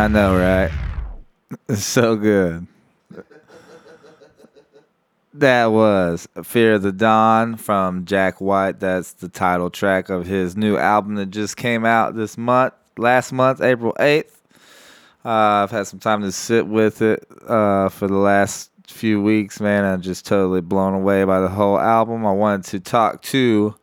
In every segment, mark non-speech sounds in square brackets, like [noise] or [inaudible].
I know, right? It's so good. That was Fear of the Dawn from Jack White. That's the title track of his new album that just came out this month, last month, April 8th. Uh, I've had some time to sit with it uh, for the last few weeks, man. I'm just totally blown away by the whole album. I wanted to talk to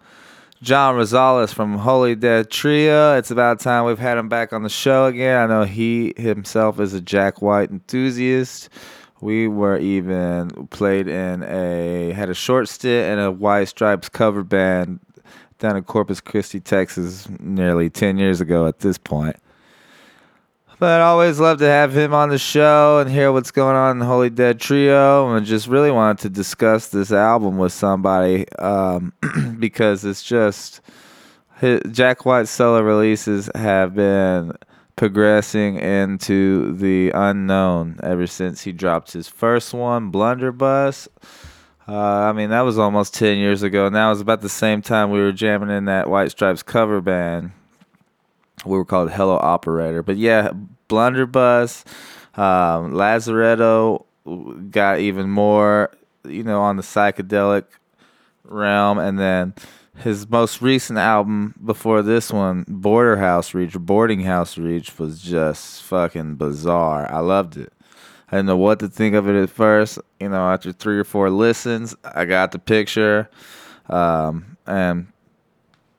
John Rosales from Holy Dead Trio. It's about time we've had him back on the show again. I know he himself is a Jack White enthusiast. We were even played in a had a short stint in a White Stripes cover band down in Corpus Christi, Texas, nearly ten years ago at this point. But I always love to have him on the show and hear what's going on in the Holy Dead Trio. And just really wanted to discuss this album with somebody um, [clears throat] because it's just his, Jack White's solo releases have been progressing into the unknown ever since he dropped his first one, Blunderbuss. Uh, I mean, that was almost 10 years ago. And was about the same time we were jamming in that White Stripes cover band. We were called Hello Operator. But yeah, Blunderbuss, um, Lazaretto got even more, you know, on the psychedelic realm. And then his most recent album before this one, Border House Reach Boarding House Reach, was just fucking bizarre. I loved it. I didn't know what to think of it at first. You know, after three or four listens, I got the picture. Um, and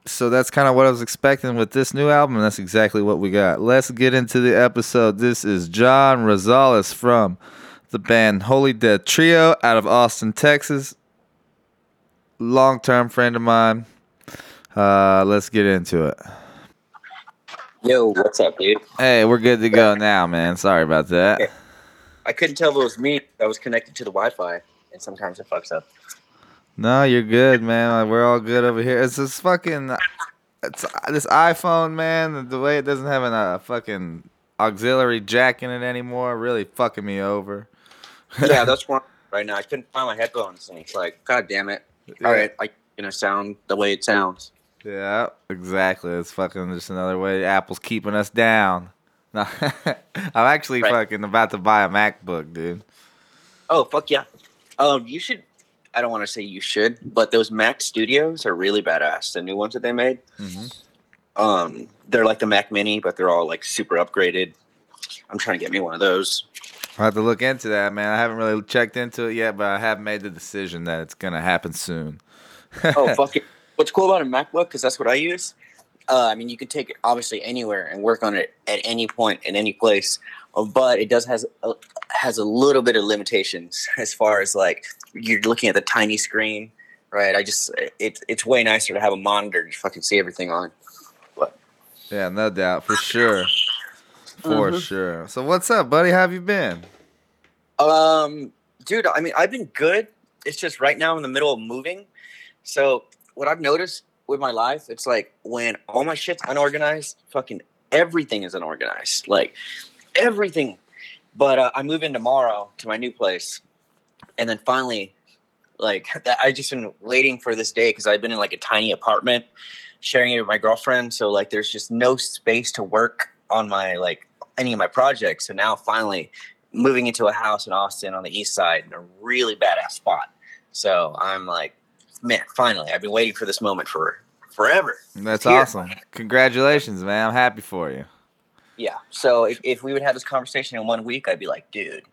so that's kind of what I was expecting with this new album, and that's exactly what we got. Let's get into the episode. This is John Rosales from the band Holy Dead Trio out of Austin, Texas. Long term friend of mine. Uh, let's get into it. Yo, what's up, dude? Hey, we're good to go now, man. Sorry about that. [laughs] I couldn't tell if it was me. I was connected to the Wi-Fi, and sometimes it fucks up. No, you're good, man. Like, we're all good over here. It's this fucking, it's this iPhone, man. The way it doesn't have a uh, fucking auxiliary jack in it anymore, really fucking me over. [laughs] yeah, that's one right now. I couldn't find my headphones, and it's like, god damn it. All right, I gonna sound the way it sounds. Yeah, exactly. It's fucking just another way Apple's keeping us down. [laughs] No, I'm actually right. fucking about to buy a MacBook, dude. Oh fuck yeah! Um, you should. I don't want to say you should, but those Mac Studios are really badass. The new ones that they made. Mm-hmm. Um, they're like the Mac Mini, but they're all like super upgraded. I'm trying to get me one of those. I'll have to look into that, man. I haven't really checked into it yet, but I have made the decision that it's gonna happen soon. oh [laughs] fuck it! What's cool about a MacBook because that's what I use. Uh, I mean, you can take it obviously anywhere and work on it at any point in any place, uh, but it does has a, has a little bit of limitations [laughs] as far as like you're looking at the tiny screen, right? I just it, it's way nicer to have a monitor to fucking see everything on. But yeah, no doubt for sure, for mm-hmm. sure. So what's up, buddy? How have you been? Um, dude, I mean, I've been good. It's just right now in the middle of moving, so what I've noticed with my life, it's like when all my shit's unorganized, fucking everything is unorganized. Like everything. But uh, I move in tomorrow to my new place. And then finally, like I just been waiting for this day because I've been in like a tiny apartment sharing it with my girlfriend. So like there's just no space to work on my like any of my projects. So now finally moving into a house in Austin on the east side in a really badass spot. So I'm like man, finally, I've been waiting for this moment for forever. That's awesome. Congratulations, man. I'm happy for you. Yeah. So if, if we would have this conversation in one week, I'd be like, dude,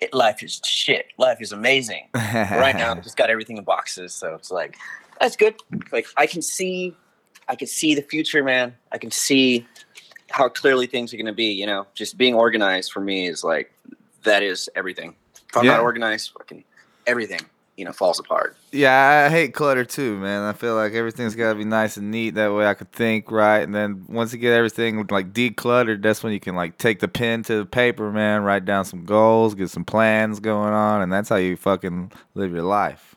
it, life is shit. Life is amazing. right now, I've [laughs] just got everything in boxes. So it's like, that's good. Like I can see, I can see the future, man. I can see how clearly things are going to be. You know, just being organized for me is like, that is everything. If I'm yeah. not organized, fucking everything you know falls apart. Yeah, I hate clutter too, man. I feel like everything's got to be nice and neat. That way, I could think right, and then once you get everything like decluttered, that's when you can like take the pen to the paper, man. Write down some goals, get some plans going on, and that's how you fucking live your life.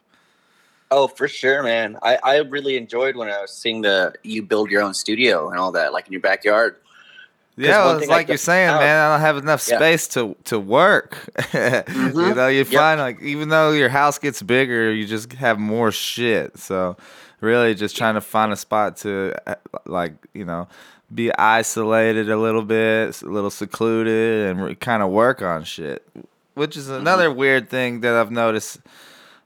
Oh, for sure, man. I, I really enjoyed when I was seeing the you build your own studio and all that, like in your backyard. Yeah, well, it's like you're saying, out, man. I don't have enough space yeah. to to work. [laughs] mm-hmm. You know, you find yep. like even though your house gets bigger, you just have more shit. So really just trying to find a spot to uh, like you know be isolated a little bit, a little secluded, and kind of work on shit. Which is another weird thing that I've noticed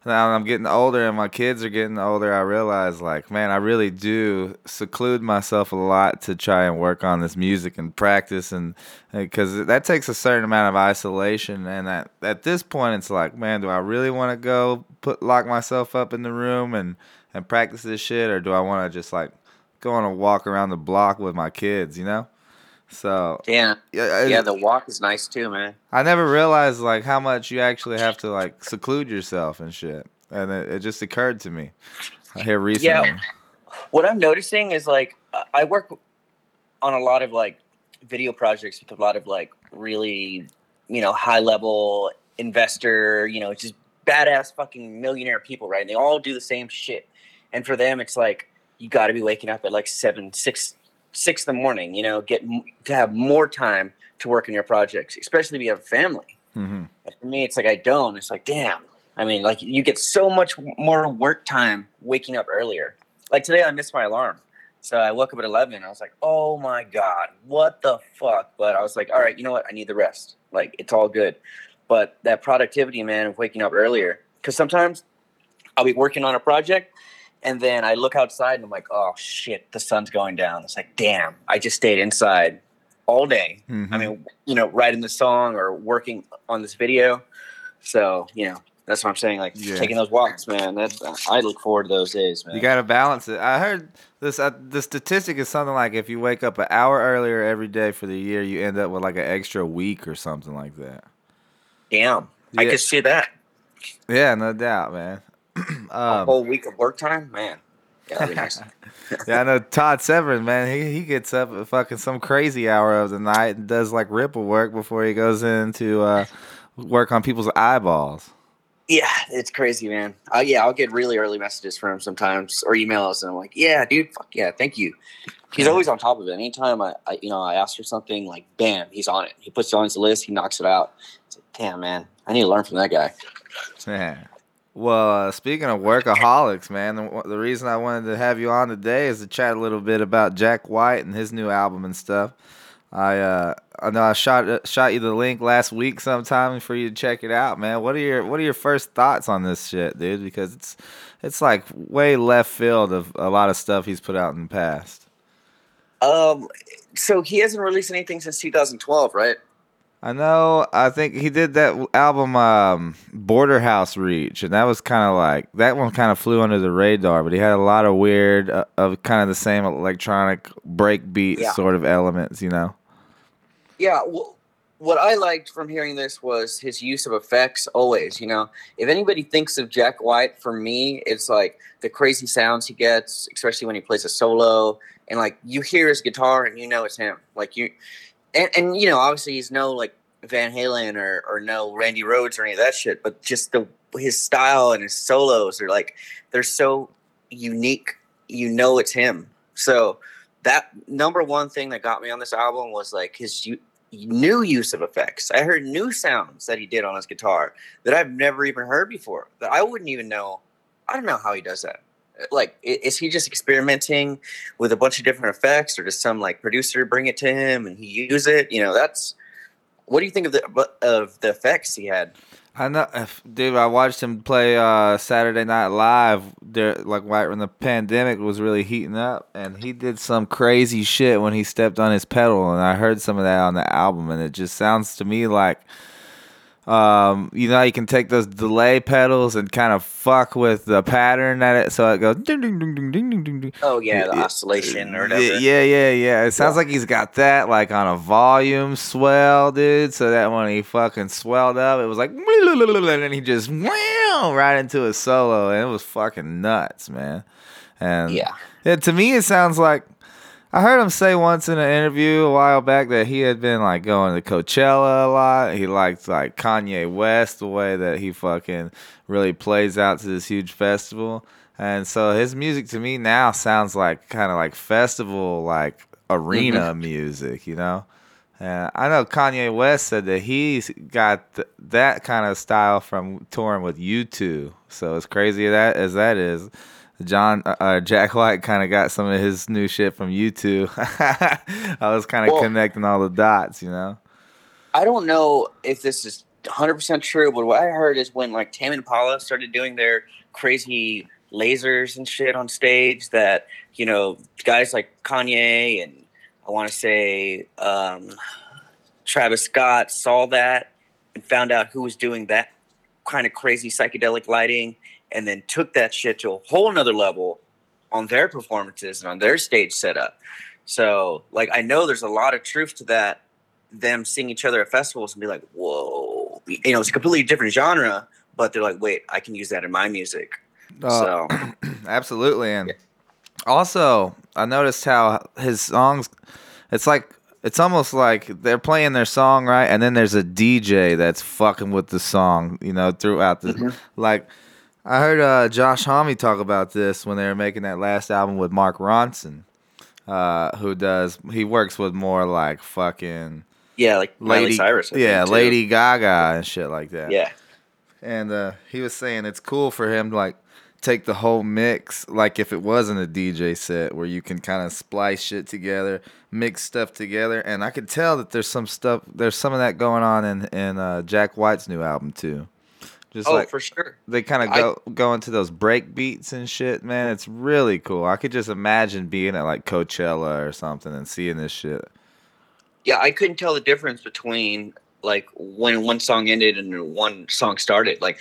now I'm getting older and my kids are getting older, I realize like, man, I really do seclude myself a lot to try and work on this music and practice and uh, because that takes a certain amount of isolation and at, at this point it's like, man, do I really want to go put lock myself up in the room and and practice this shit or do I want to just like go on a walk around the block with my kids, you know? So yeah, yeah, yeah. The walk is nice too, man. I never realized like how much you actually have to like seclude yourself and shit, and it, it just occurred to me here recently. Yeah, what I'm noticing is like I work on a lot of like video projects with a lot of like really you know high level investor, you know, just badass fucking millionaire people, right? And they all do the same shit, and for them, it's like you got to be waking up at like seven, six six in the morning, you know, get to have more time to work on your projects, especially if you have a family. Mm-hmm. For me, it's like I don't. It's like, damn. I mean, like you get so much more work time waking up earlier. Like today, I missed my alarm. So I woke up at 11. I was like, oh my God, what the fuck? But I was like, all right, you know what? I need the rest. Like, it's all good. But that productivity, man, of waking up earlier, because sometimes I'll be working on a project and then I look outside and I'm like, oh shit, the sun's going down. It's like, damn, I just stayed inside all day. Mm-hmm. I mean, you know, writing the song or working on this video. So, you know, that's what I'm saying. Like yeah. taking those walks, man. That's I look forward to those days, man. You got to balance it. I heard this. Uh, the statistic is something like if you wake up an hour earlier every day for the year, you end up with like an extra week or something like that. Damn, yeah. I could see that. Yeah, no doubt, man. [clears throat] um, a whole week of work time, man. Yeah, nice. [laughs] yeah, I know Todd Severin, man. He he gets up at fucking some crazy hour of the night and does like ripple work before he goes in to uh, work on people's eyeballs. Yeah, it's crazy, man. Uh, yeah, I'll get really early messages from him sometimes or emails, and I'm like, "Yeah, dude, fuck yeah, thank you." He's always on top of it. Anytime I, I, you know, I ask for something, like, bam, he's on it. He puts it on his list. He knocks it out. Like, Damn, man, I need to learn from that guy. Yeah. Well, uh, speaking of workaholics, man, the, the, reason I wanted to have you on today is to chat a little bit about Jack White and his new album and stuff. I uh, I know I shot uh, shot you the link last week sometime for you to check it out, man. What are your what are your first thoughts on this shit, dude? Because it's it's like way left field of a lot of stuff he's put out in the past. Um, so he hasn't released anything since 2012, right? I know. I think he did that album, um, Border House Reach, and that was kind of like that one kind of flew under the radar. But he had a lot of weird, uh, of kind of the same electronic breakbeat yeah. sort of elements, you know. Yeah. Well, what I liked from hearing this was his use of effects. Always, you know, if anybody thinks of Jack White, for me, it's like the crazy sounds he gets, especially when he plays a solo, and like you hear his guitar and you know it's him. Like you and, and you know, obviously he's no like Van Halen or or no Randy Rhoads or any of that shit, but just the his style and his solos are like they're so unique. You know, it's him. So that number one thing that got me on this album was like his new use of effects. I heard new sounds that he did on his guitar that I've never even heard before. That I wouldn't even know. I don't know how he does that like is he just experimenting with a bunch of different effects or does some like producer bring it to him and he use it you know that's what do you think of the of the effects he had I know, dude. I watched him play uh, Saturday Night Live there, like right when the pandemic was really heating up, and he did some crazy shit when he stepped on his pedal, and I heard some of that on the album, and it just sounds to me like um, you know, you can take those delay pedals and kind of fuck with the pattern that it, so it goes ding ding ding ding ding ding ding. Oh yeah, the oscillation or whatever. Yeah, yeah, yeah. It sounds yeah. like he's got that like on a volume swell, dude. So that when he fucking swelled up, it was like, and then he just wow right into a solo, and it was fucking nuts, man. And yeah, it, to me, it sounds like I heard him say once in an interview a while back that he had been like going to Coachella a lot. He liked like Kanye West, the way that he fucking really plays out to this huge festival. And so his music to me now sounds like kind of like festival, like arena mm-hmm. music, you know? And I know Kanye West said that he's got th- that kind of style from touring with U2. So as crazy that as that is, John uh, uh, Jack White kind of got some of his new shit from U2. [laughs] I was kind of Well- connecting all the dots, you know. I don't know if this is 100% true, but what I heard is when like Tame Impala started doing their crazy lasers and shit on stage that, you know, guys like Kanye and I want to say um, Travis Scott saw that and found out who was doing that kind of crazy psychedelic lighting and then took that shit to a whole nother level on their performances and on their stage setup. So, like, I know there's a lot of truth to that them seeing each other at festivals and be like, whoa, you know, it's a completely different genre, but they're like, wait, I can use that in my music. Uh, so [clears throat] Absolutely, and also I noticed how his songs. It's like it's almost like they're playing their song right, and then there's a DJ that's fucking with the song, you know, throughout the Mhm. like. I heard uh, Josh Homme talk about this when they were making that last album with Mark Ronson, uh, who does he works with more like fucking yeah, like Miley Lady Cyrus. I yeah. Lady Gaga and shit like that Yeah, and uh, he was saying it's cool for him to like take the whole mix like if it wasn't a dj set where you can kind of splice shit together mix stuff together and i could tell that there's some stuff there's some of that going on in in uh, jack white's new album too just oh, like for sure. they kind of I- go go into those break beats and shit man it's really cool i could just imagine being at like coachella or something and seeing this shit Yeah, I couldn't tell the difference between like when one song ended and one song started. Like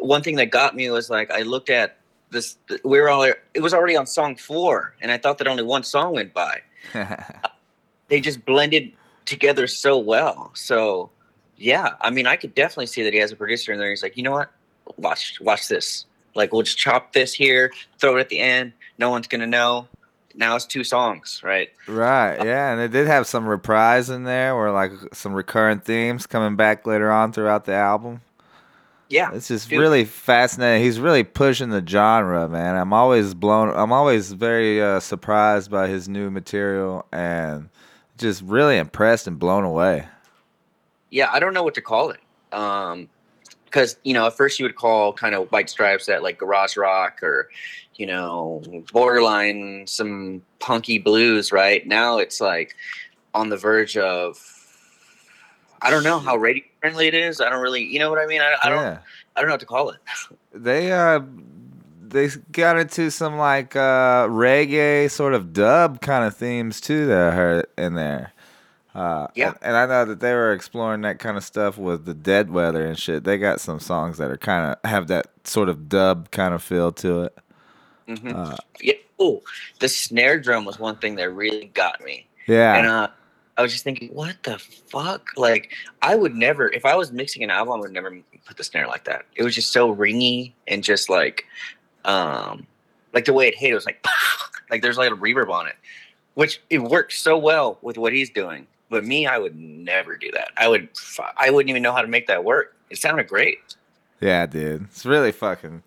one thing that got me was like I looked at this. We were all. It was already on song four, and I thought that only one song went by. [laughs] they just blended together so well. So yeah, I mean, I could definitely see that he has a producer in there. He's like, you know what? Watch, watch this. Like, we'll just chop this here, throw it at the end. No one's gonna know. Now it's two songs, right? Right, yeah, and it did have some reprise in there, or like some recurrent themes coming back later on throughout the album. Yeah, It's just Dude. really fascinating. He's really pushing the genre, man. I'm always blown. I'm always very uh, surprised by his new material, and just really impressed and blown away. Yeah. I don't know what to call it. Um, because you know, at first you would call kind of White Stripes that like garage rock or, you know, borderline some punky blues. Right now, it's like on the verge of. I don't know how radio friendly it is. I don't really, you know what I mean. I, I don't, yeah. I don't know what to call it. They uh they got into some like uh reggae sort of dub kind of themes too that I heard in there. Uh, Yeah. and, and I know that they were exploring that kind of stuff with the Dead Weather and shit. They got some songs that are kind of have that sort of dub kind of feel to it. Mhm. Uh, Yeah. Oh, the snare drum was one thing that really got me. yeah, And uh, I was just thinking, what the fuck? Like, I would never, if I was mixing an album, I would never put the snare like that. It was just so ringy and just like, um, like the way it hit, it was like, [laughs] like there's like a reverb on it, which it works so well with what he's doing. But me, I would never do that. I would, I wouldn't even know how to make that work. It sounded great. yeah, dude. It's really fucking.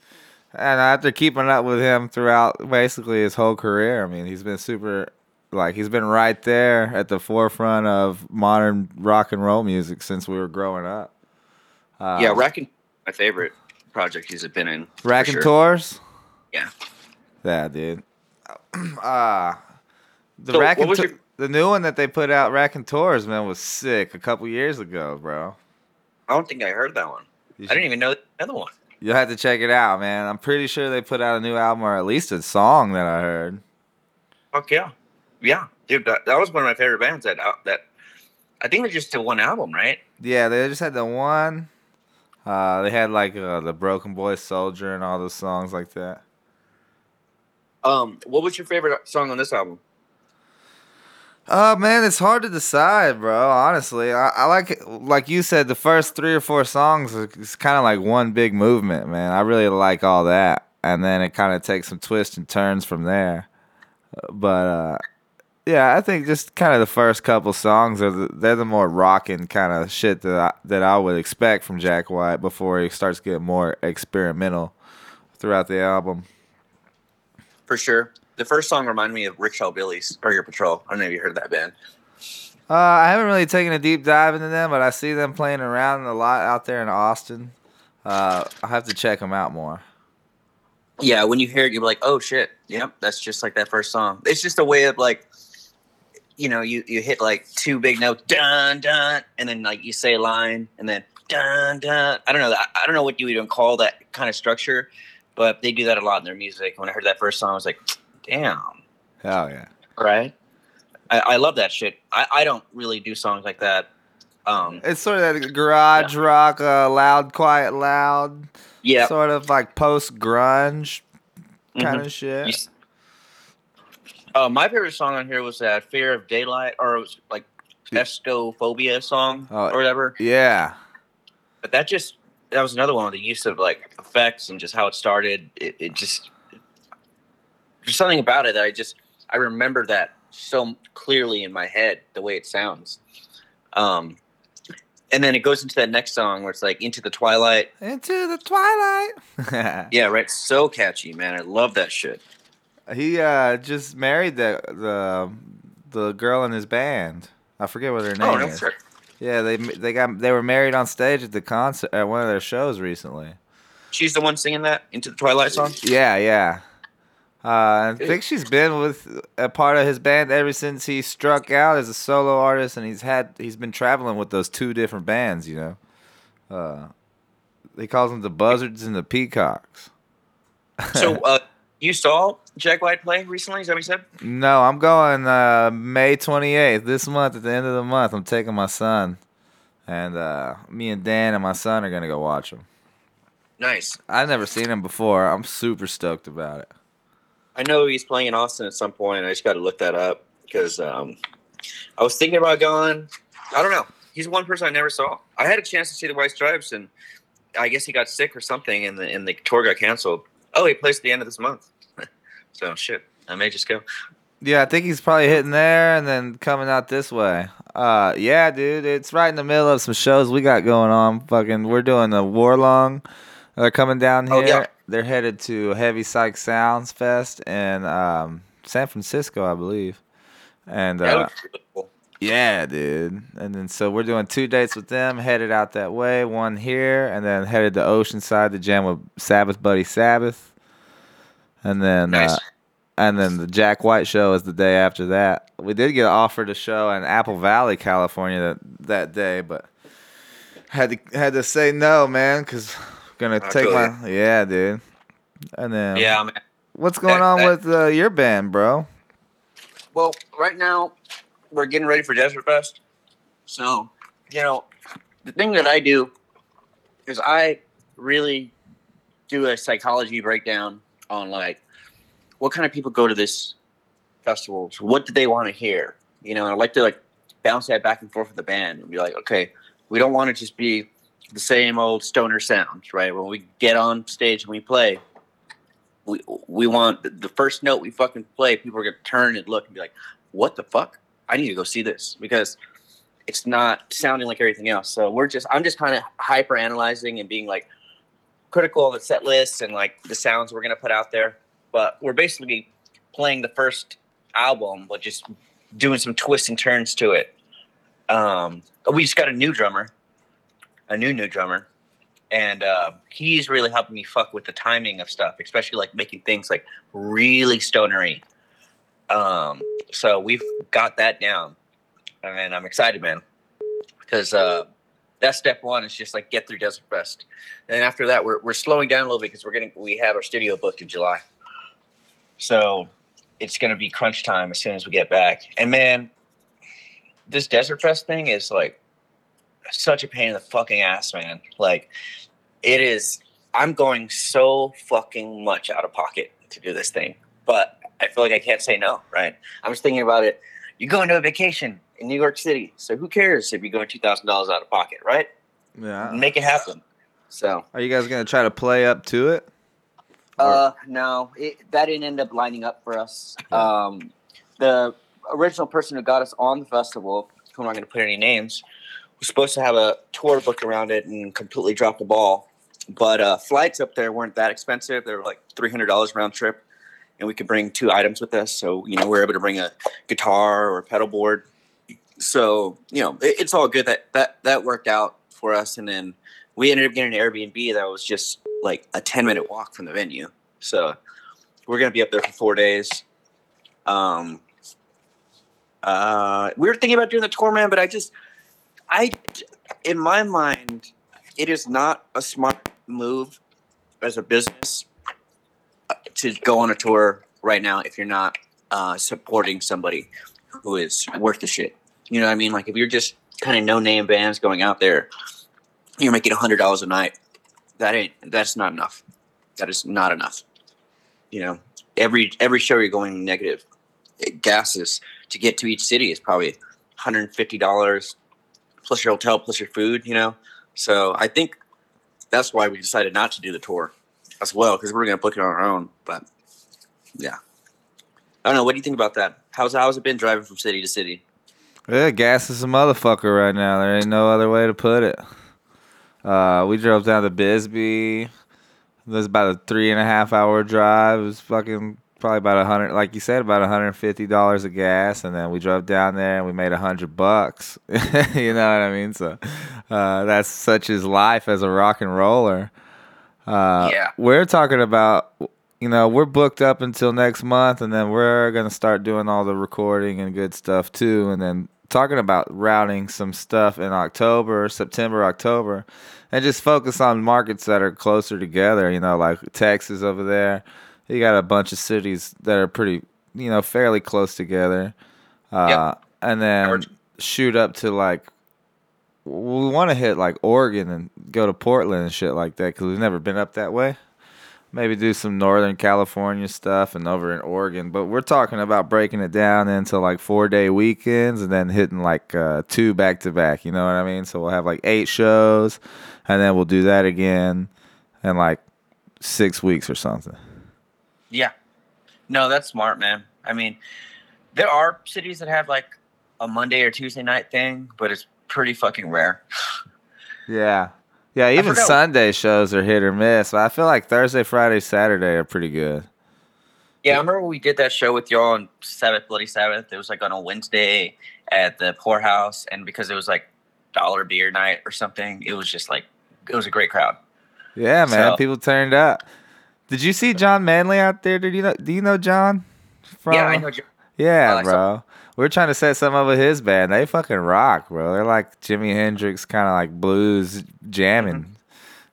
And after keeping up with him throughout basically his whole career, I mean, he's been super, like, he's been right there at the forefront of modern rock and roll music since we were growing up. Uh, yeah, Rack my favorite project he's been in. for Rack sure. Tours? Yeah. Yeah, dude. [clears throat] Uh, the So, Rack what was Tou- your- the new one that they put out, Tours, man, was sick a couple years ago, bro. I don't think I heard that one. I didn't even know the other one. You'll have to check it out, man. I'm pretty sure they put out a new album or at least a song that I heard. Fuck yeah, yeah, dude. That, that was one of my favorite bands. That uh, that I think they just did one album, right? Yeah, they just had the one. Uh, they had like uh, the Broken Boy Soldier and all those songs like that. Um, what was your favorite song on this album? Oh man, it's hard to decide, bro. Honestly, I, I like like you said, the first three or four songs is kind of like one big movement, man. I really like all that, and then it kind of takes some twists and turns from there. But uh, yeah, I think just kind of the first couple songs are the, they're the more rocking kind of shit that I, that I would expect from Jack White before he starts getting more experimental throughout the album. For sure. The first song reminded me of Rickshaw Billie's Burger Patrol. I don't know if you heard that band. Uh, I haven't really taken a deep dive into them, but I see them playing around a lot out there in Austin. Uh, I'll have to check them out more. yeah, when you hear it, you're like, oh shit, yep, that's just like that first song. It's just a way of like, you know, you you hit like two big notes, dun dun, and then like you say a line, and then dun dun. I don't know. I, I don't know what you would even call that kind of structure, but they do that a lot in their music. When I heard that first song, I was like, damn, Hell yeah. right? I, I love that shit. I, I don't really do songs like that. Um, It's sort of that garage rock, uh, loud, quiet, loud, yeah, sort of like post grunge kind Mhm. of shit. You Uh, my favorite song on here was that "Fear of Daylight" or it was like "Eosophobia" song Oh. or whatever. Yeah. But that just that was another one with the use of like effects and just how it started. It, it just there's something about it that I just I remember that so clearly in my head the way it sounds. Um, and then it goes into that next song where it's like "Into the Twilight." Into the twilight. [laughs] Yeah, right. So catchy, man. I love that shit. He uh just married the the the girl in his band. I forget what her name Oh no, is. sure. Yeah, they they got they were married on stage at the concert at one of their shows recently. She's the one singing that "Into the Twilight" song. Yeah, yeah. Uh, I think she's been with a part of his band ever since he struck out as a solo artist, and he's had he's been traveling with those two different bands. You know, uh, he calls them the Buzzards and the Peacocks. So, [laughs] uh, you saw Jack White play recently? Is that what you said? no, I'm going uh, May 28th this month. At the end of the month, I'm taking my son, and uh, me and Dan and my son are gonna go watch him. Nice. I've never seen him before. I'm super stoked about it. I know he's playing in Austin at some point. I just got to look that up because um, I was thinking about going. I don't know. He's one person I never saw. I had a chance to see the White Stripes, and I guess he got sick or something, and the and the tour got canceled. Oh, he plays at the end of this month. [laughs] so shit, I may just go. Yeah, I think he's probably hitting there and then coming out this way. Uh, yeah, dude, it's right in the middle of some shows we got going on. Fucking, we're doing the Warlung. They're coming down Oh, here. yeah. They're headed to Heavy Psych Sounds Fest in um, San Francisco, I believe. And That uh, cool. yeah, dude. And then so we're doing two dates with them, headed out that way, one here, and then headed to Oceanside to jam with Sabbath Buddy Sabbath. And then Nice. uh, and then the Jack White show is the day after that. We did get offered a show in Apple Valley, California that that day, but had to had to say no, man, cuz gonna I take my yeah, dude. And then yeah, man. what's going That- on that- with uh, your band, bro? Well, right now we're getting ready for Desert Fest. So, you know, the thing that I do is I really do a psychology breakdown on like what kind of people go to this festivals, what do they want to hear? You know, and I like to like bounce that back and forth with the band and be like, okay, we don't want to just be the same old stoner sounds, right? When we get on stage and we play, we we want the- first note we fucking play, people are gonna turn and look and be like, "What the fuck? I need to go see this because it's not sounding like everything else." So we're just, I'm just kind of hyper analyzing and being like critical of the set lists and like the sounds we're gonna put out there. But we're basically playing the first album, but just doing some twists and turns to it. Um, we just got a new drummer, a new new drummer, and uh, he's really helping me fuck with the timing of stuff, especially like making things like really stonery. Um, so we've got that down, and I'm excited, man, because uh, that's step one. Is just like get through Desert Fest, and after that, we're we're slowing down a little bit because we're getting we have our studio booked in July, so it's gonna be crunch time as soon as we get back. And man, this Desert Fest thing is like such a pain in the fucking ass, man. Like it is I'm going so fucking much out of pocket to do this thing. But I feel like I can't say no, right? I'm just thinking about it. You're going to a vacation in New York City. So who cares if you're going two thousand dollars out of pocket, right? Yeah. Make it happen. So Are you guys gonna try to play up to it? Uh, no, it, that didn't end up lining up for us. Um, the original person who got us on the festival, who I'm not going to put any names, was supposed to have a tour booked around it and completely dropped the ball. But uh, flights up there weren't that expensive; they were like three hundred dollars round trip, and we could bring two items with us. So you know, we are able to bring a guitar or a pedal board. So you know, it, it's all good that that that worked out for us. And then we ended up getting an Airbnb that was just like a ten minute walk from the venue. So we're gonna be up there for four days. Um, uh, we were thinking about doing the tour, man, but I just, I, in my mind, it is not a smart move as a business uh, to go on a tour right now if you're not uh, supporting somebody who is worth the shit. You know what I mean? Like if you're just kind of no name bands going out there, you're making hundred dollars a night. That ain't that's not enough. That is not enough. You know, every every show you're going negative. It, gases to get to each city is probably $150 plus your hotel plus your food. You know, so I think that's why we decided not to do the tour as well because we're gonna book it on our own. But yeah, I don't know. What do you think about that? How's how's it been driving from city to city? Yeah, gas is a motherfucker right now. There ain't no other way to put it. Uh, we drove down to Bisbee. Was about a three and a half hour drive. It was fucking probably about a hundred, like you said, about hundred and fifty dollars of gas, and then we drove down there and we made a hundred bucks. [laughs] you know what I mean? So uh, that's such his life as a rock and roller. Uh, Yeah. we're talking about. You know, we're booked up until next month, and then we're gonna start doing all the recording and good stuff too. And then talking about routing some stuff in October, September, October, and just focus on markets that are closer together. You know, like Texas over there. You got a bunch of cities that are pretty, you know, fairly close together. Uh, And then Howard. shoot up to like, we want to hit like Oregon and go to Portland and shit like that because we've never been up that way. Maybe do some Northern California stuff and over in Oregon. But we're talking about breaking it down into like four day weekends and then hitting like uh, two back to back. You know what I mean? So we'll have like eight shows and then we'll do that again in like six weeks or something. Yeah. No, that's smart, man. I mean, there are cities that have like a Monday or Tuesday night thing, but it's pretty fucking rare. Yeah. Yeah, even Sunday shows are hit or miss. But I feel like Thursday, Friday, Saturday are pretty good. Yeah, I remember we did that show with y'all on Sabbath Bloody Sabbath. It was like on a Wednesday at the poorhouse, and because it was like dollar beer night or something, it was just like it was a great crowd. Yeah, man. So- People turned up. Did you see John Manley out there? Did you know? Do you know John? From, yeah, I know. Jer- Yeah, Oh, bro. We're trying to set some up with his band. They fucking rock, bro. They're like Jimi Hendrix, kind of like blues jamming.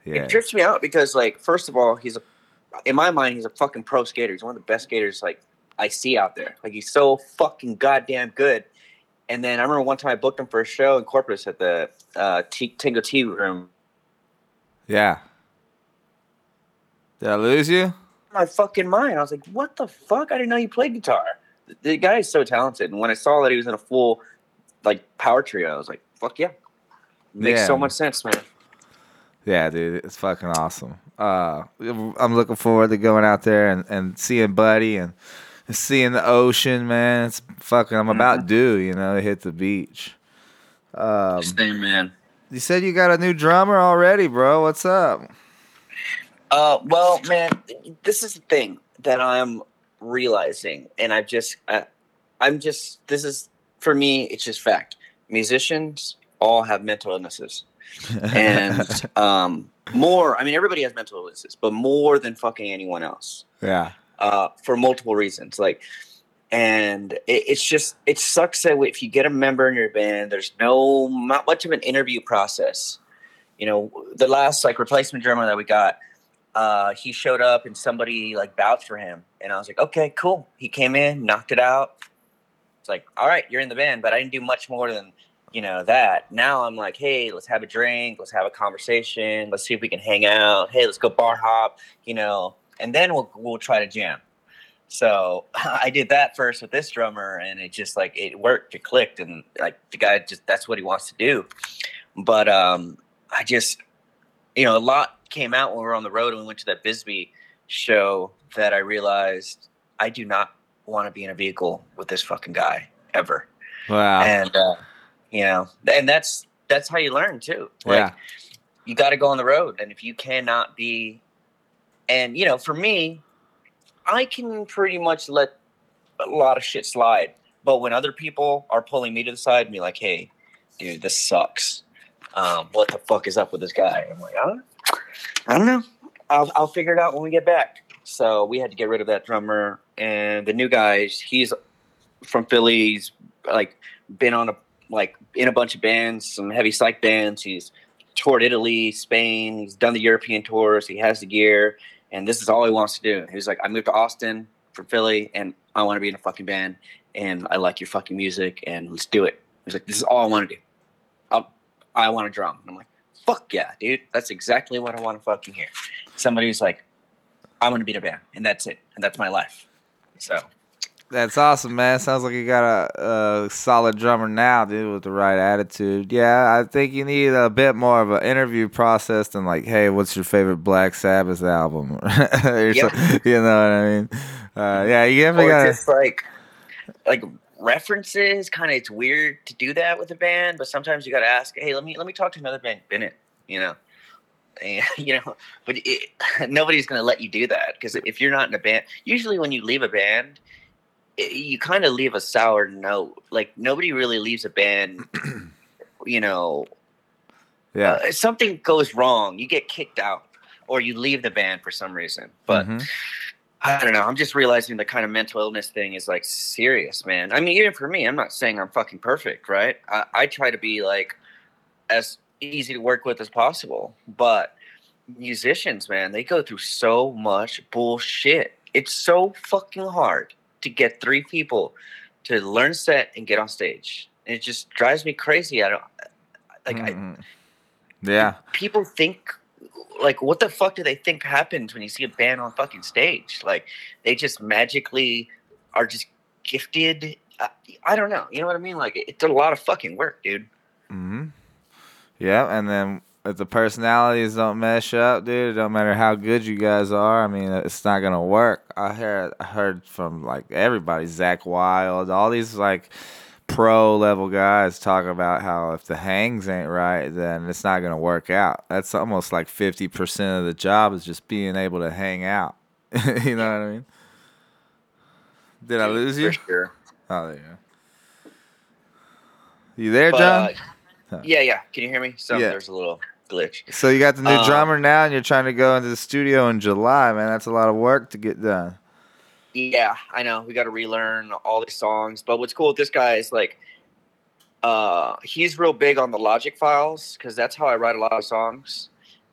Yeah, It trips me out because, like, first of all, he's a, in my mind, he's a fucking pro skater. He's one of the best skaters like I see out there. Like, he's so fucking goddamn good. And then I remember one time I booked him for a show in Corpus at the uh, T- Tango Tea Room. yeah. Did I lose you? My fucking mind. I was like, what the fuck? I didn't know you played guitar. The- The guy is so talented. And when I saw that he was in a full, like, power trio, I was like, fuck yeah. Makes Yeah. so much sense, man. Yeah, dude, it's fucking awesome. Uh, I'm looking forward to going out there and, and seeing Buddy and seeing the ocean, man. It's fucking. I'm about due, you know, to hit the beach. Um, Same, man. you said you got a new drummer already, bro. What's up? Uh, well, man, this is the thing that I'm realizing, and I've just, I'm just, this is for me, it's just fact. Musicians all have mental illnesses, and [laughs] um, more. I mean, everybody has mental illnesses, but more than fucking anyone else, yeah, uh, for multiple reasons. Like, and it, it's just, it sucks that if you get a member in your band, there's no not much of an interview process. You know, the last like replacement drummer that we got uh, he showed up and somebody like vouched for him. And I was like, okay, cool. He came in, knocked it out. It's like, all right, you're in the band, but I didn't do much more than, you know, that. Now I'm like, hey, let's have a drink. Let's have a conversation. Let's see if we can hang out. Hey, let's go bar hop, you know, and then we'll, we'll try to jam. So [laughs] I did that first with this drummer and it just like, it worked, it clicked. And like the guy just, that's what he wants to do. But, um, I just, you know, a lot came out when we were on the road and we went to that Bisbee show that I realized I do not want to be in a vehicle with this fucking guy ever. wow, And uh, you know, and that's that's how you learn too. Like yeah, you got to go on the road, and if you cannot be, and you know, for me, I can pretty much let a lot of shit slide. But when other people are pulling me to the side and be like, "Hey, dude, this sucks. Um, what the fuck is up with this guy?" I'm like, "I don't, I don't know. I'll I'll figure it out when we get back." So we had to get rid of that drummer, and the new guy, he's from Philly. He's like been on a like in a bunch of bands, some heavy psych bands. He's toured Italy, Spain. He's done the European tours. He has the gear, and this is all he wants to do. He was like, I moved to Austin from Philly, and I want to be in a fucking band, and I like your fucking music, and let's do it. He's like, this is all I want to do. I'll, want to drum. And I'm like, fuck yeah, dude. That's exactly what I want to fucking hear. Somebody who's like, I want to be in a band, and that's it, and that's my life. So That's awesome, man. Sounds like you got a, a solid drummer now, dude, with the right attitude. Yeah, I think you need a bit more of an interview process than like, hey, what's your favorite Black Sabbath album? [laughs] Yep. so- you know what I mean? Uh, yeah, you definitely got. just like like references kind of it's weird to do that with a band but sometimes you got to ask hey let me let me talk to another band bennett you know and, [laughs] you know but it, [laughs] nobody's going to let you do that because if you're not in a band usually when you leave a band it, you kind of leave a sour note like nobody really leaves a band you know Yeah. uh, something goes wrong you get kicked out or you leave the band for some reason but Mhm. I don't know. I'm just realizing the kind of mental illness thing is like serious, man. I mean, even for me, I'm not saying I'm fucking perfect, right? I, I try to be like as easy to work with as possible. But musicians, man, they go through so much bullshit. It's so fucking hard to get three people to learn set and get on stage. And it just drives me crazy. I don't like I, Mhm. yeah. people think like what the fuck do they think happens when you see a band on fucking stage like they just magically are just gifted I, I don't know you know what i mean like it's a lot of fucking work dude hmm Yeah, and then if the personalities don't mesh up, dude, it don't matter how good you guys are. I mean, it's not gonna work. I heard I heard from like everybody, Zakk Wylde, all these like pro level guys talk about how if the hangs ain't right, then it's not gonna work out. That's almost like fifty percent of the job is just being able to hang out. [laughs] you know what I mean? Did I lose you? for sure Oh, there you go. You there, But, John? uh, yeah yeah can you hear me so Yeah. there's a little glitch So you got the new Um, drummer now, and you're trying to go into the studio in July, man. That's a lot of work to get done. Yeah, I know. We got to relearn all these songs. But what's cool with this guy is like, uh, he's real big on the Logic files because that's how I write a lot of songs.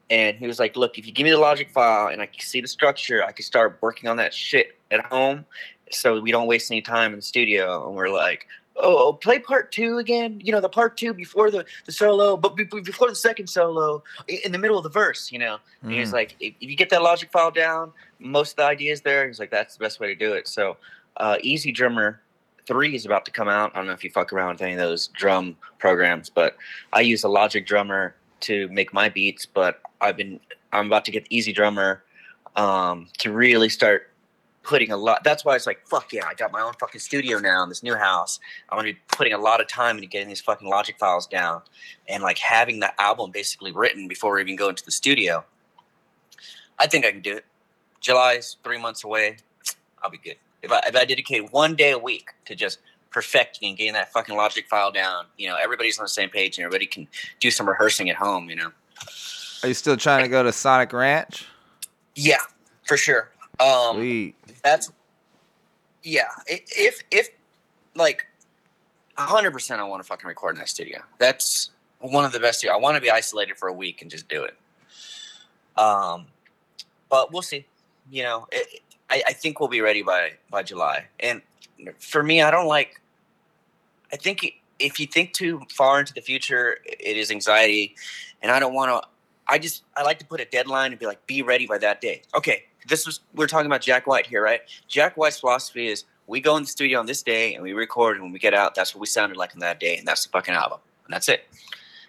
And he was like, "Look, if you give me the Logic file and I can see the structure, I can start working on that shit at home, so we don't waste any time in the studio." And we're like, "Oh, play part two again. You know, the part two before the the solo, but be- be- before the second solo, in the middle of the verse. You know." And he's Mm. like, if, if you get that logic file down, most of the ideas there, he's like, that's the best way to do it. So, uh, EZdrummer 3 is about to come out. I don't know if you fuck around with any of those drum programs, but I use a Logic Drummer to make my beats. But I've been, I'm about to get EZdrummer um, to really start putting a lot. That's why it's like, fuck yeah, I got my own fucking studio now in this new house. I'm gonna be putting a lot of time into getting these fucking Logic files down and like having the album basically written before we even go into the studio. I think I can do it. July's three months away. I'll be good. If I if I dedicate one day a week to just perfecting and getting that fucking logic file down, you know, everybody's on the same page and everybody can do some rehearsing at home, you know. Are you still trying to go to Sonic Ranch? Yeah, for sure. Um Sweet. that's yeah. If if like hundred percent I want to fucking record in that studio. That's one of the best I want to be isolated for a week and just do it. Um but we'll see. You know, it, I, I think we'll be ready by by July. And for me, I don't like. I think if you think too far into the future, it is anxiety, and I don't want to. I just I like to put a deadline and be like, be ready by that day. Okay, this was we're talking about Jack White here, right? Jack White's philosophy is we go in the studio on this day and we record, and when we get out, that's what we sounded like on that day, and that's the fucking album, and that's it.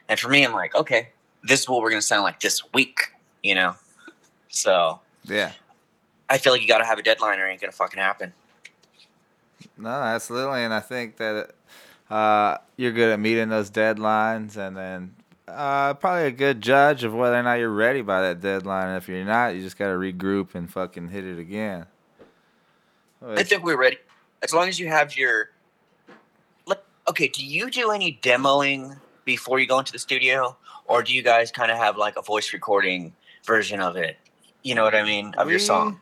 And for me, I'm like, okay, this is what we're gonna sound like this week, you know. So Yeah. I feel like you got to have a deadline or it ain't gonna fucking happen. No, absolutely, and I think that uh, you're good at meeting those deadlines, and then uh, probably a good judge of whether or not you're ready by that deadline. And if you're not, you just got to regroup and fucking hit it again. I think we're ready. As long as you have your. Look, Okay, do you do any demoing before you go into the studio, or do you guys kind of have like a voice recording version of it? You know what I mean of your song.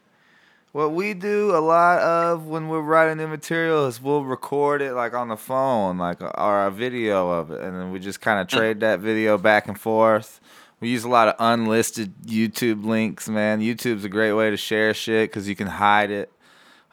What we do a lot of when we're writing new material is we'll record it like on the phone, like or a video of it, and then we just kind of Hmm. trade that video back and forth. We use a lot of unlisted YouTube links, man. YouTube's a great way to share shit because you can hide it.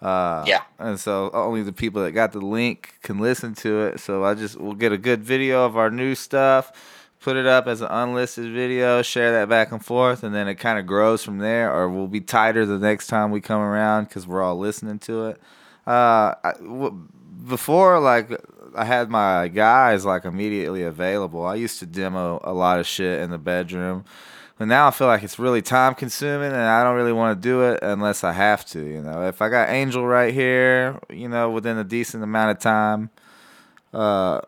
Uh, Yeah. And so only the people that got the link can listen to it. So I just we'll get a good video of our new stuff, put it up as an unlisted video, share that back and forth, and then it kind of grows from there. Or we'll be tighter the next time we come around because we're all listening to it. Uh, I, w- before like I had my guys like immediately available. I used to demo a lot of shit in the bedroom. But now I feel like it's really time consuming and I don't really want to do it unless I have to, you know. If I got Angel right here, you know, within a decent amount of time, uh,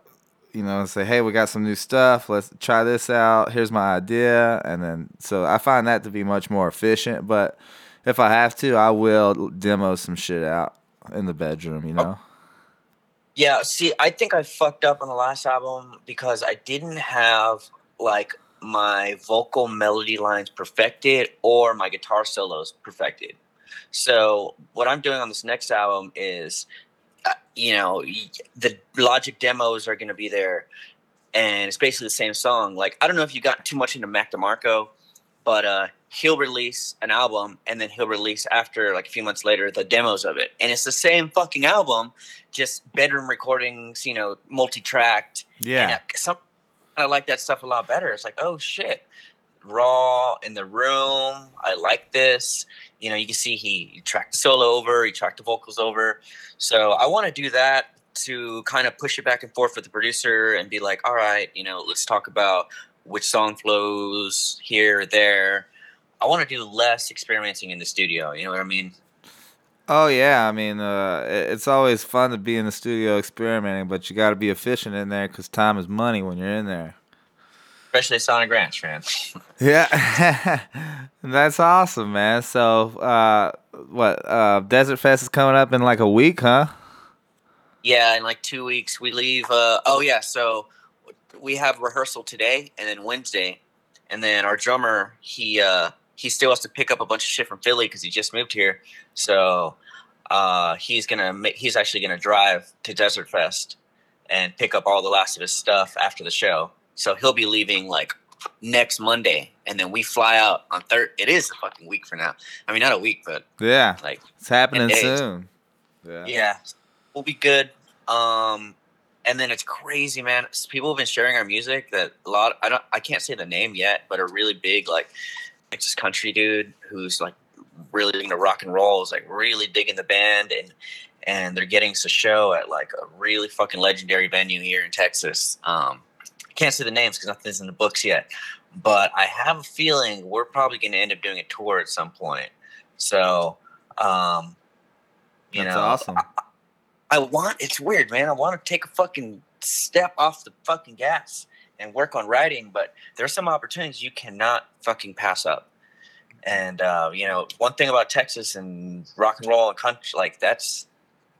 you know, say, hey, we got some new stuff. Let's try this out. Here's my idea. And then, so I find that to be much more efficient. But if I have to, I will demo some shit out in the bedroom, you oh. know? Yeah, see, I think I fucked up on the last album because I didn't have like my vocal melody lines perfected or my guitar solos perfected. So what I'm doing on this next album is, uh, you know, the Logic demos are going to be there, and it's basically the same song. Like I don't know if you got too much into Mac DeMarco, but uh, he'll release an album and then he'll release after like a few months later the demos of it, and it's the same fucking album, just bedroom recordings, you know, multi-tracked. And Yeah. Some I like that stuff a lot better. It's like, oh shit, raw in the room. I like this. You know, you can see he, tracked the solo over, he tracked the vocals over. So I want to do that to kind of push it back and forth with the producer and be like, all right, you know, let's talk about which song flows here or there. I want to do less experimenting in the studio. You know what I mean? Oh yeah, I mean, uh, it's always fun to be in the studio experimenting, but you got to be efficient in there because time is money when you're in there. Especially Sonic Ranch, man. Yeah, [laughs] that's awesome, man. So, uh, what? Uh, Desert Fest is coming up in like a week, huh? Yeah, in like two weeks we leave. Uh, oh yeah, so we have rehearsal today and then Wednesday, and then our drummer he uh, he still has to pick up a bunch of shit from Philly because he just moved here. So uh, he's gonna ma- he's actually gonna drive to Desert Fest and pick up all the last of his stuff after the show. So he'll be leaving like next Monday, and then we fly out on third. It is a fucking week for now. I mean, not a week, but Yeah, like it's happening soon. Yeah. yeah, we'll be good. Um, and then it's crazy, man. People have been sharing our music that a lot. I don't. I can't say the name yet, but a really big like Texas country dude who's like really into rock and roll is like really digging the band and and they're getting us a show at like a really fucking legendary venue here in Texas. Um, can't say the names because nothing's in the books yet, but I have a feeling we're probably going to end up doing a tour at some point. So, um, you That's know, awesome. I want it's weird, man. I want to take a fucking step off the fucking gas and work on writing, but there's some opportunities you cannot fucking pass up. And uh, you know, one thing about Texas and rock and roll and country, like that's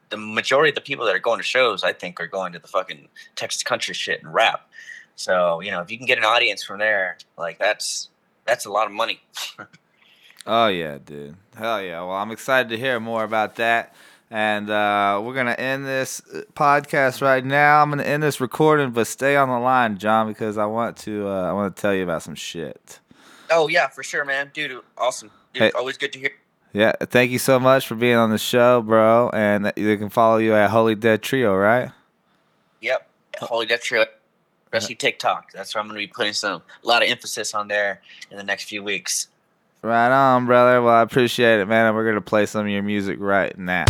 the majority of the people that are going to shows, I think, are going to the fucking Texas country shit and rap. So you know, if you can get an audience from there, like that's that's a lot of money. Oh yeah, dude. Hell yeah. Well, I'm excited to hear more about that. And uh, we're gonna end this uh, podcast right now. I'm gonna end this recording, but stay on the line, John, because I want to. Uh, I want to tell you about some shit. Oh yeah, for sure, man, dude. Awesome, dude. Hey. Always good to hear. Yeah. Thank you so much for being on the show, bro. And they can follow you at Holy Death Trio, right? Yep. Holy Death Trio, especially TikTok. That's where I'm going to be putting some a lot of emphasis on there in the next few weeks. Right on, brother. Well, I appreciate it, man. And we're gonna play some of your music right now.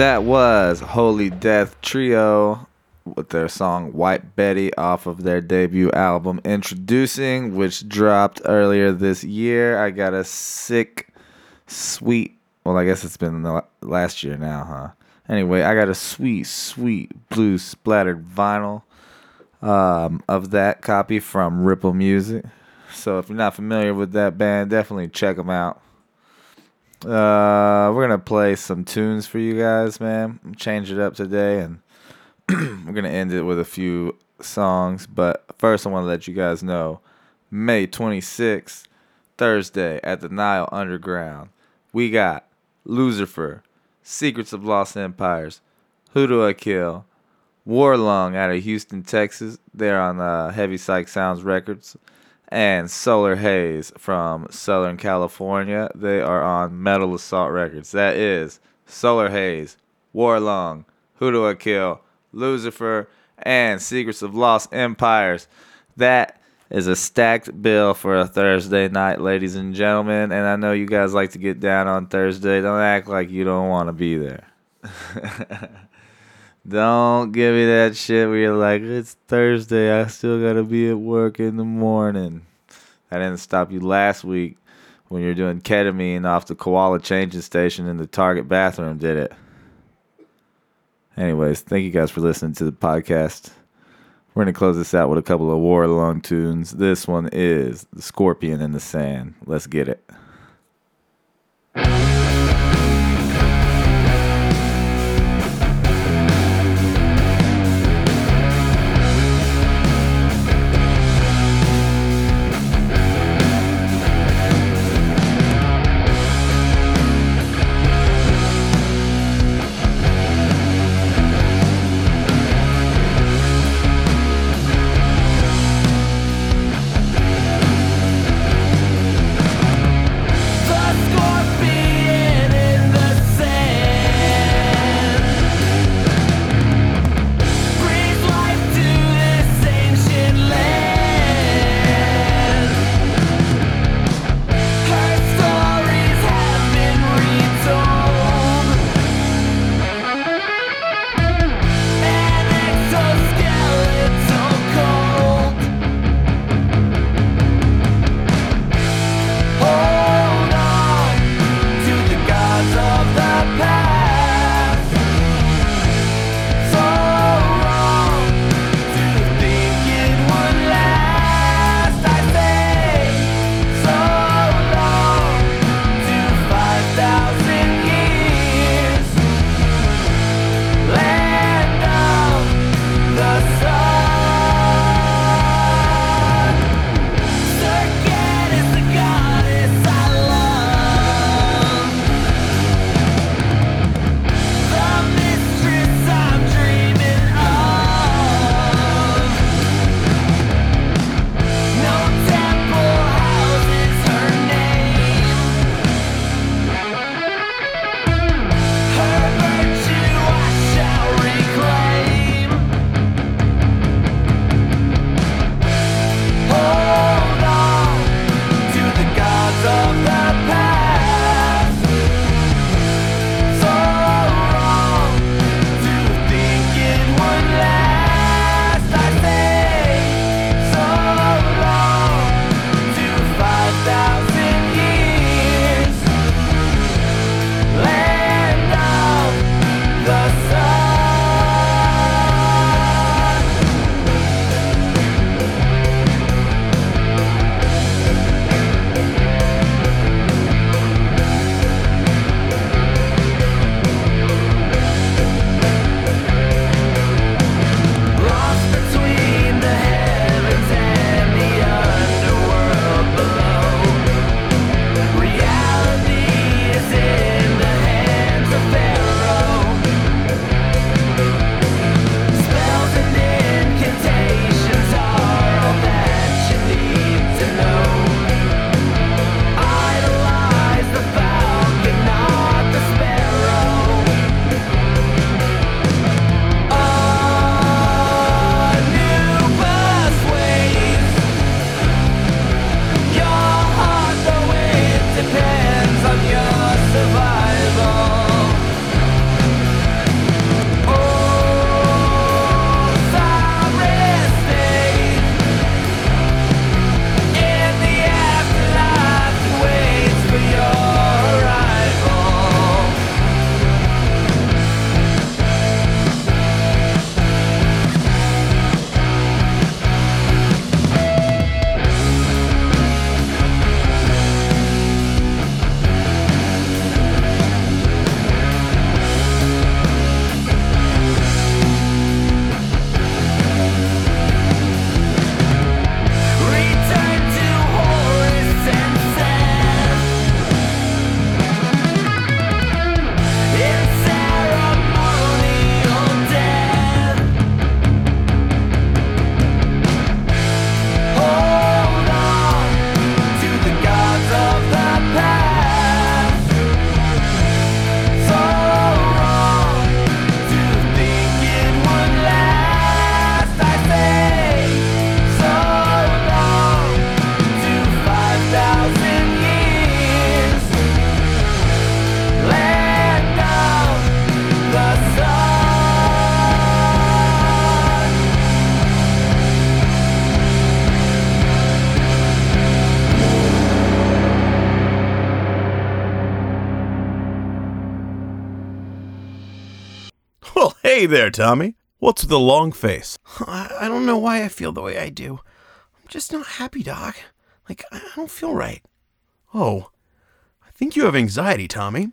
That was Holy Death Trio with their song White Betty off of their debut album Introducing, which dropped earlier this year. I got a sick, sweet, well, I guess it's been the last year now, huh? Anyway, I got a sweet, sweet blue splattered vinyl um, of that copy from Ripple Music. So if you're not familiar with that band, definitely check them out. Uh, we're gonna play some tunes for you guys, man. Change it up today, and [clears throat] we're gonna end it with a few songs. But first, I want to let you guys know, May 26th, Thursday at the Nile Underground, we got Lucifer, Secrets of Lost Empires, Who Do I Kill, Warlung out of Houston, Texas. They're on uh, Heavy Psych Sounds Records and Solar Haze from Southern California. They are on Metal Assault Records. That is Solar Haze, Warlung, Who Do I Kill, Lucifer, and Secrets of Lost Empires. That is a stacked bill for a Thursday night, ladies and gentlemen. And I know you guys like to get down on Thursday. Don't act like you don't want to be there. [laughs] Don't give me that shit where you're like, it's Thursday, I still gotta be at work in the morning. That didn't stop you last week when you're doing ketamine off the koala changing station in the Target bathroom, did it? Anyways, thank you guys for listening to the podcast. We're gonna close this out with a couple of Warlung tunes. This one is The Scorpion in the Sand. Let's get it. Hey there, Tommy. What's with the long face? I don't know why I feel the way I do. I'm just not happy, Doc. Like, I don't feel right. Oh, I think you have anxiety, Tommy.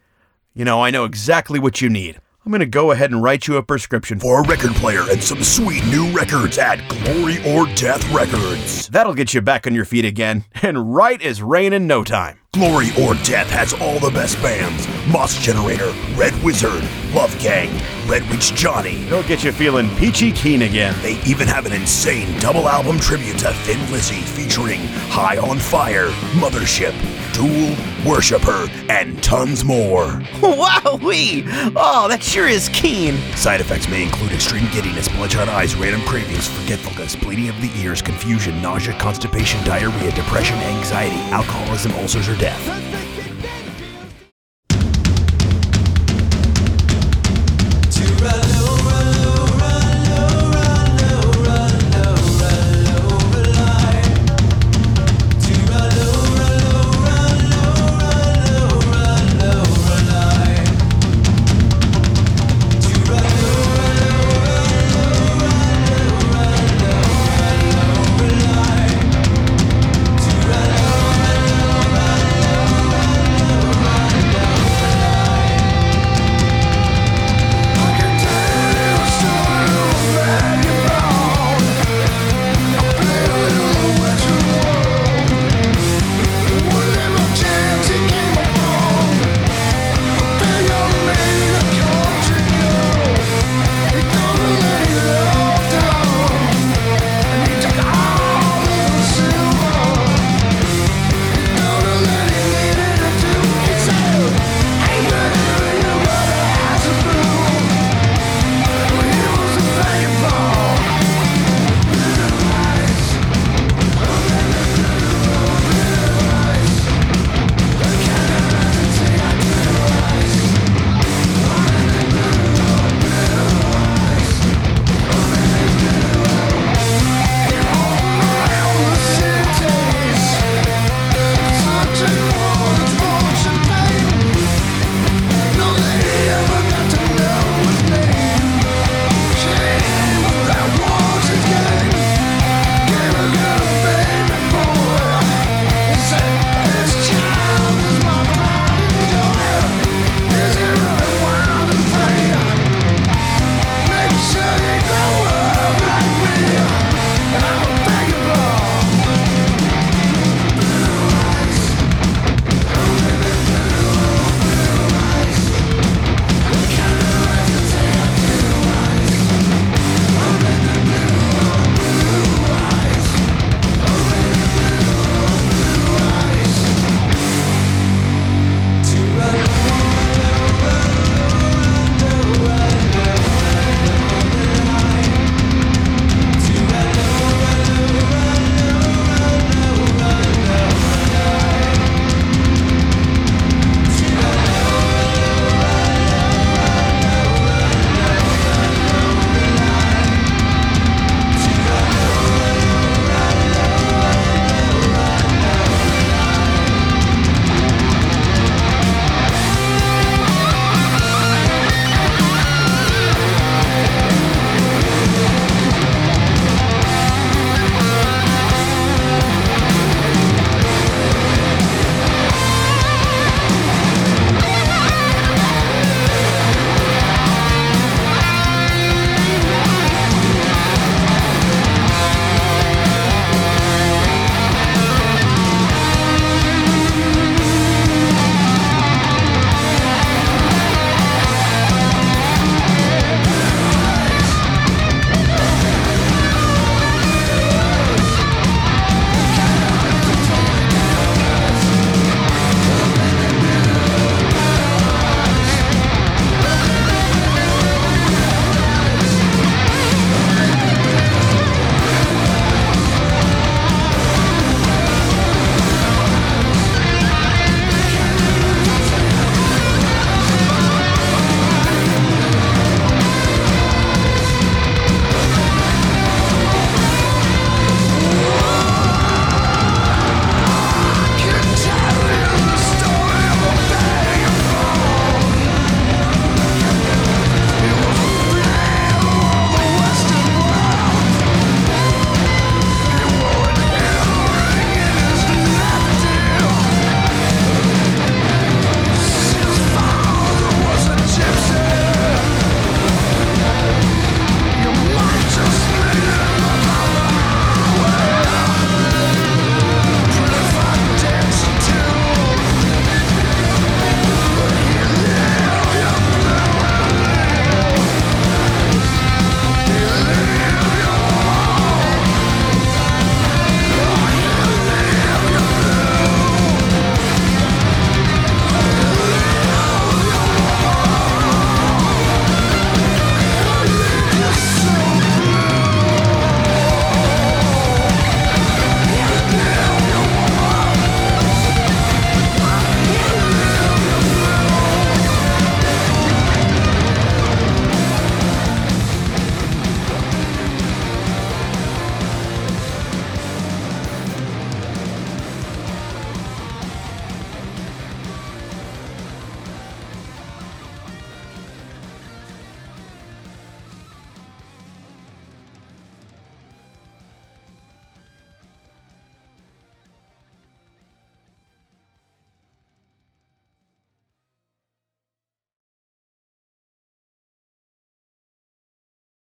You know, I know exactly what you need. I'm gonna go ahead and write you a prescription For a record player and some sweet new records at Glory or Death Records. That'll get you back on your feet again, [laughs] and right as rain in no time. Glory or Death has all the best bands Moss Generator, Red Wizard, Love Gang, Red Witch Johnny. It'll get you feeling peachy keen again. They even have an insane double album tribute to Thin Lizzy featuring High on Fire, Mothership, Duel, Worshipper, and tons more. [laughs] Wowee! Oh, that sure is keen. Side effects may include extreme giddiness, bloodshot eyes, random cravings, forgetfulness, bleeding of the ears, confusion, nausea, constipation, diarrhea, depression, anxiety, alcoholism, ulcers, or death.